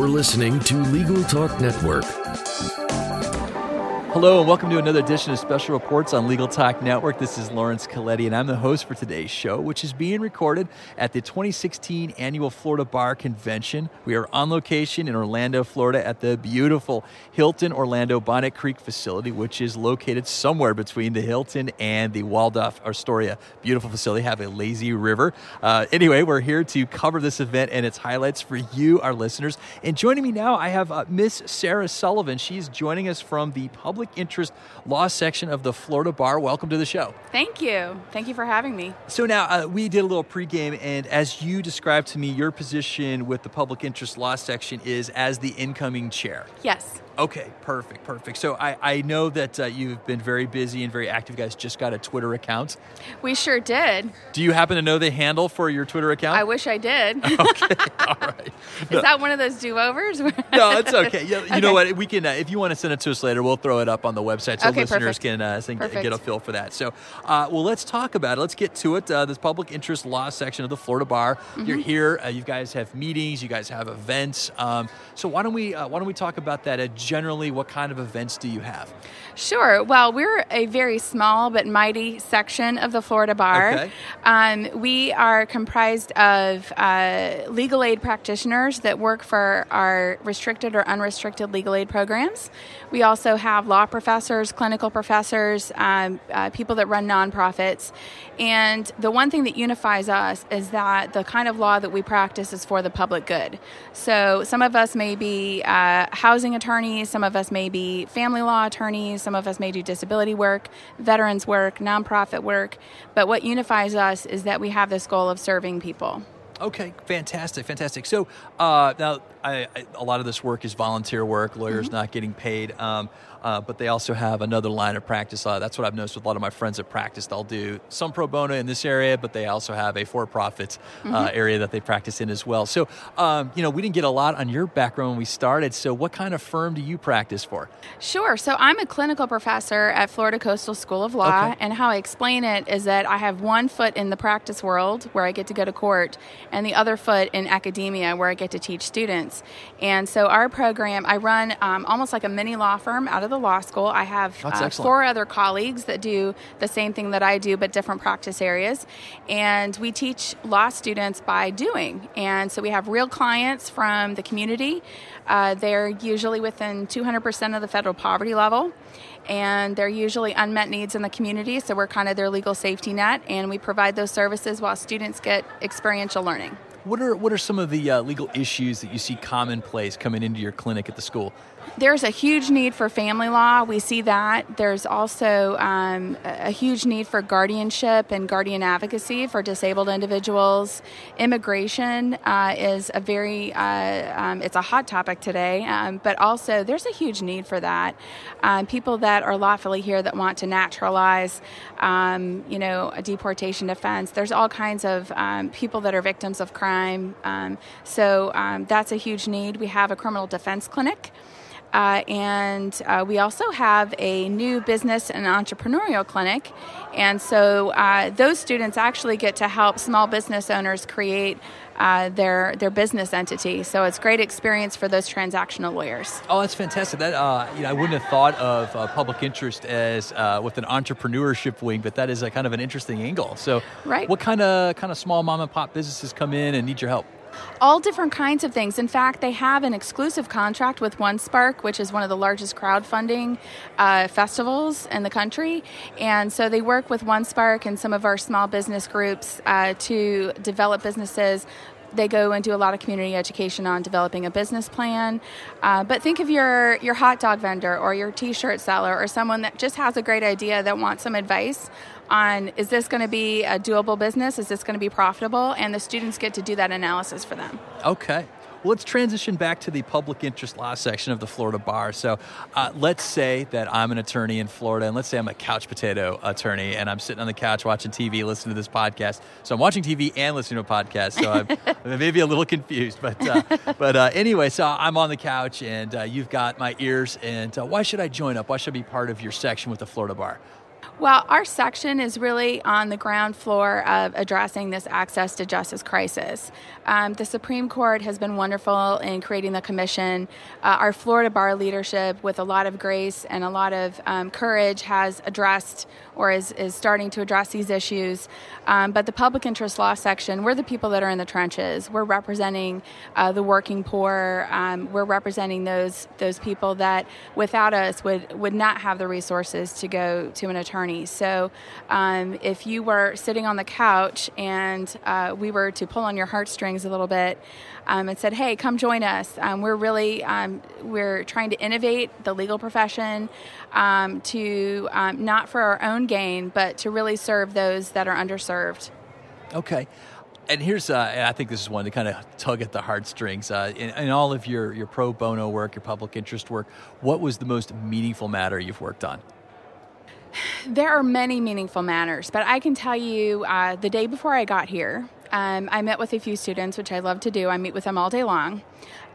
You're listening to Legal Talk Network. Hello, and welcome to another edition of Special Reports on Legal Talk Network. This is Laurence Colletti, and I'm the host for today's show, which is being recorded at the 2016 Annual Florida Bar Convention. We are on location in Orlando, Florida, at the beautiful Hilton Orlando Bonnet Creek facility, which is located somewhere between the Hilton and the Waldorf Astoria. Beautiful facility, have a lazy river. Uh, anyway, we're here to cover this event and its highlights for you, our listeners. And joining me now, I have uh, Miss Sarah Sullivan. She's joining us from the public public interest law section of the Florida Bar. Welcome to the show. Thank you. Thank you for having me. So now uh, we did a little pregame, and as you described to me, your position with the public interest law section is as the incoming chair. Yes. Okay, perfect, perfect. So I, I know that uh, you've been very busy and very active. You guys just got a Twitter account. We sure did. Do you happen to know the handle for your Twitter account? I wish I did. okay, all right. No. Is that one of those do overs? no, it's okay. Yeah, you okay. know what? We can, uh, if you want to send it to us later, we'll throw it up on the website so okay, listeners perfect. can uh, get a feel for that. So, uh, well, let's talk about it. Let's get to it. Uh, this public interest law section of the Florida Bar. Mm-hmm. You're here. Uh, you guys have meetings. You guys have events. Um, so why don't we why don't we talk about that? Generally, what kind of events do you have? Sure. Well, we're a very small but mighty section of the Florida Bar. Okay. Um, we are comprised of uh, legal aid practitioners that work for our restricted or unrestricted legal aid programs. We also have law professors, clinical professors, um, uh, people that run nonprofits. And the one thing that unifies us is that the kind of law that we practice is for the public good. So some of us may be uh, housing attorneys, some of us may be family law attorneys, some of us may do disability work, veterans work, nonprofit work. But what unifies us is that we have this goal of serving people. Okay, fantastic, fantastic. So uh, now, I, I, a lot of this work is volunteer work. Lawyers mm-hmm. not getting paid. Um, uh, but they also have another line of practice. Uh, that's what I've noticed with a lot of my friends that practice. They'll do some pro bono in this area, but they also have a for profit uh, mm-hmm. area that they practice in as well. So, um, you know, we didn't get a lot on your background when we started. So, what kind of firm do you practice for? Sure. So, I'm a clinical professor at Florida Coastal School of Law. Okay. And how I explain it is that I have one foot in the practice world where I get to go to court, and the other foot in academia where I get to teach students. And so, our program, I run um, almost like a mini law firm out of the law school. I have uh, four other colleagues that do the same thing that I do, but different practice areas. And we teach law students by doing. And so we have real clients from the community. Uh, they're usually within 200% of the federal poverty level and they're usually unmet needs in the community, so we're kind of their legal safety net, and we provide those services while students get experiential learning. What are what are some of the uh, legal issues that you see commonplace coming into your clinic at the school? There's a huge need for family law. We see that. There's also um, a huge need for guardianship and guardian advocacy for disabled individuals. Immigration uh, is a very uh, um, it's a hot topic today, um, but also there's a huge need for that. Um, people that are lawfully here that want to naturalize, um, you know, a deportation defense. There's all kinds of um, people that are victims of crime. Um, so um, that's a huge need. We have a criminal defense clinic. Uh, and uh, we also have a new business and entrepreneurial clinic. And so uh, those students actually get to help small business owners create uh, their their business entity. So it's great experience for those transactional lawyers. Oh, that's fantastic. That uh, you know, I wouldn't have thought of uh, public interest as with an entrepreneurship wing, but that is a kind of an interesting angle. So, right. what kind of kind of small mom and pop businesses come in and need your help? All different kinds of things. In fact, they have an exclusive contract with OneSpark, which is one of the largest crowdfunding uh, festivals in the country. And so they work with OneSpark and some of our small business groups uh, to develop businesses they go and do a lot of community education on developing a business plan. Uh, but think of your your hot dog vendor or your T-shirt seller or someone that just has a great idea that wants some advice on is this going to be a doable business? Is this going to be profitable? And the students get to do that analysis for them. Okay. Well, let's transition back to the public interest law section of the Florida bar. So, uh, let's say that I'm an attorney in Florida, and let's say I'm a couch potato attorney, and I'm sitting on the couch watching TV, listening to this podcast. So, I'm watching TV and listening to a podcast. So, I'm maybe a little confused, but uh, but uh, anyway, so I'm on the couch, and uh, you've got my ears. And uh, why should I join up? Why should I be part of your section with the Florida bar? Well, our section is really on the ground floor of addressing this access to justice crisis. Um, the Supreme Court has been wonderful in creating the commission. Uh, our Florida bar leadership, with a lot of grace and a lot of um, courage, has addressed or is, is starting to address these issues. Um, but the public interest law section, we're the people that are in the trenches. We're representing uh, the working poor. Um, we're representing those those people that, without us, would would not have the resources to go to an attorney. So um, if you were sitting on the couch and uh, we were to pull on your heartstrings a little bit um, and said, "Hey, come join us," um, we're really um, we're trying to innovate the legal profession to not for our own gain, but to really serve those that are underserved. Okay and here's uh, I think this is one to kind of tug at the heartstrings. Uh, in, in, all of your your pro bono work, your public interest work, what was the most meaningful matter you've worked on? There are many meaningful matters, but I can tell you uh, the day before I got here, um, I met with a few students, which I love to do. I meet with them all day long.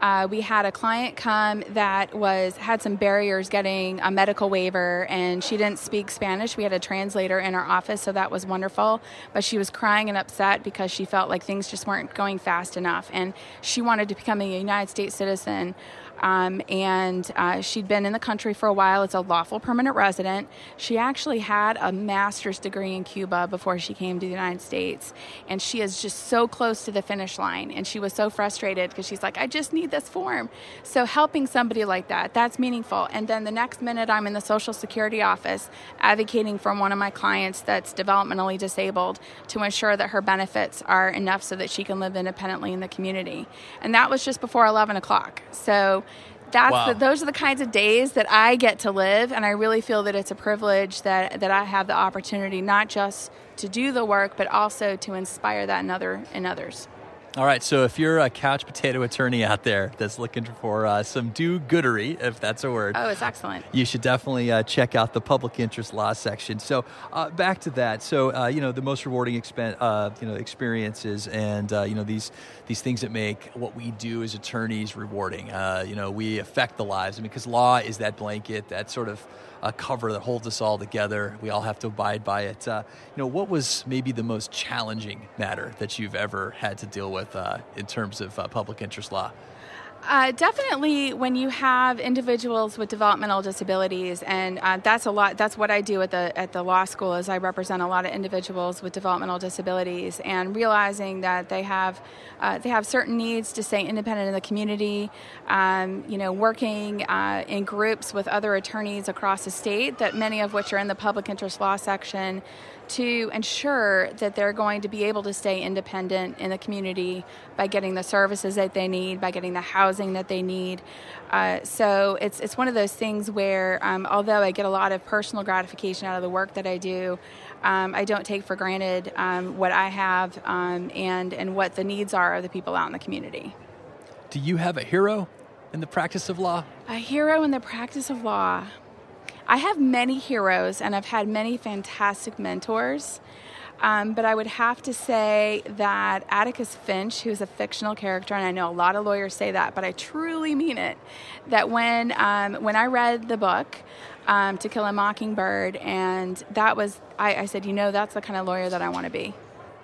Uh, we had a client come that was had some barriers getting a medical waiver, and she didn't speak Spanish. We had a translator in our office, so that was wonderful. But she was crying and upset because she felt like things just weren't going fast enough, and she wanted to become a United States citizen. Um, and uh, she'd been in the country for a while. It's a lawful permanent resident. She actually had a master's degree in Cuba before she came to the United States, and she is just so close to the finish line. And she was so frustrated because she's like, I just need this form. So helping somebody like that, that's meaningful. And then the next minute, I'm in the Social Security office advocating for one of my clients that's developmentally disabled to ensure that her benefits are enough so that she can live independently in the community. And that was just before 11 o'clock. So that's wow. the, those are the kinds of days that I get to live, and I really feel that it's a privilege that that I have the opportunity not just to do the work, but also to inspire that in other in others. All right, so if you're a couch potato attorney out there that's looking for uh, some do goodery, if that's a word, oh, it's excellent. You should definitely uh, check out the public interest law section. So uh, back to that. So uh, you know the most rewarding expen- uh, you know experiences and uh, you know these these things that make what we do as attorneys rewarding. you know we affect the lives. I mean, because law is that blanket, that sort of a cover that holds us all together. We all have to abide by it. Uh, you know, what was maybe the most challenging matter that you've ever had to deal with uh, in terms of uh, public interest law? Uh, definitely, when you have individuals with developmental disabilities, and uh, that's a lot. That's what I do at the at the law school. Is I represent a lot of individuals with developmental disabilities, and realizing that they have uh, they have certain needs to stay independent in the community. Um, you know, working uh, in groups with other attorneys across the state, that many of which are in the public interest law section to ensure that they're going to be able to stay independent in the community by getting the services that they need, by getting the housing that they need. Uh, so it's it's one of those things where, um, although I get a lot of personal gratification out of the work that I do, um, I don't take for granted um, what I have um, and and what the needs are of the people out in the community. Do you have a hero in the practice of law? A hero in the practice of law. I have many heroes and I've had many fantastic mentors. Um, but I would have to say that Atticus Finch, who's a fictional character, and I know a lot of lawyers say that, but I truly mean it. That when um, when I read the book, um, To Kill a Mockingbird, and that was, I, I said, you know, that's the kind of lawyer that I want to be.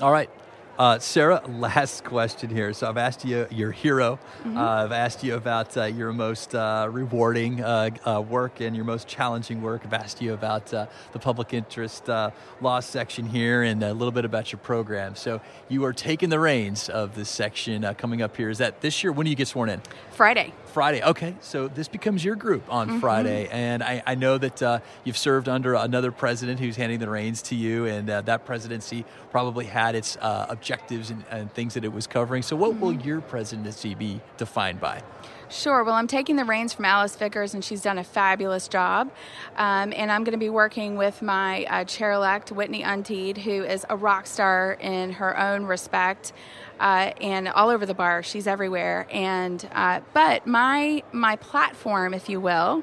All right. Uh, Sarah, last question here. So I've asked you your hero. Mm-hmm. Uh, I've asked you about uh, your most uh, rewarding uh, uh, work and your most challenging work. I've asked you about the public interest law section here and a little bit about your program. So you are taking the reins of this section coming up here. Is that this year? When do you get sworn in? Friday. Friday. Okay, so this becomes your group on mm-hmm. Friday, and I, I know that uh, you've served under another president who's handing the reins to you, and uh, that presidency probably had its uh, objectives and, and, things that it was covering. So, what mm-hmm. will your presidency be defined by? Sure. Well, I'm taking the reins from Alice Vickers, and she's done a fabulous job. Um, and I'm going to be working with my uh, chair elect, Whitney Untiedt, who is a rock star in her own respect uh, and all over the bar. She's everywhere. And uh, but my my platform, if you will,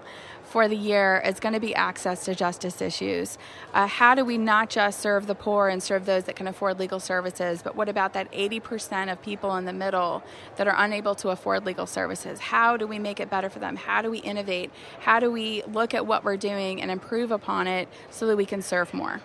for the year is going to be access to justice issues. Uh, how do we not just serve the poor and serve those that can afford legal services, but what about that 80% of people in the middle that are unable to afford legal services? How do we make it better for them? How do we innovate? How do we look at what we're doing and improve upon it so that we can serve more?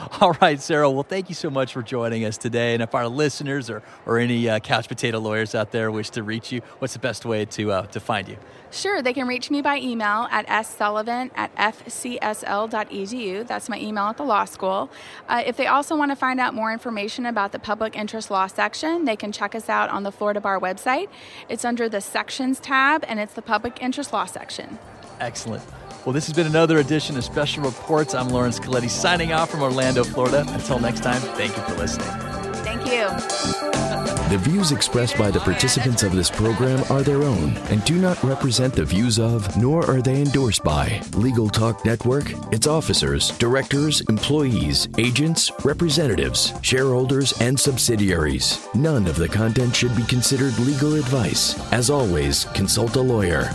All right, Sarah. Well, thank you so much for joining us today. And if our listeners or, or any uh, couch potato lawyers out there wish to reach you, what's the best way to, uh, to find you? Sure, they can reach me by email at ssullivan at fcsl.edu. That's my email at the law school. Uh, if they also want to find out more information about the public interest law section, they can check us out on the Florida Bar website. It's under the Sections tab, and it's the public interest law section. Excellent. Well, this has been another edition of Special Reports. I'm Laurence Colletti signing off from Orlando, Florida. Until next time, thank you for listening. Thank you. The views expressed by the participants of this program are their own and do not represent the views of, nor are they endorsed by, Legal Talk Network, its officers, directors, employees, agents, representatives, shareholders, and subsidiaries. None of the content should be considered legal advice. As always, consult a lawyer.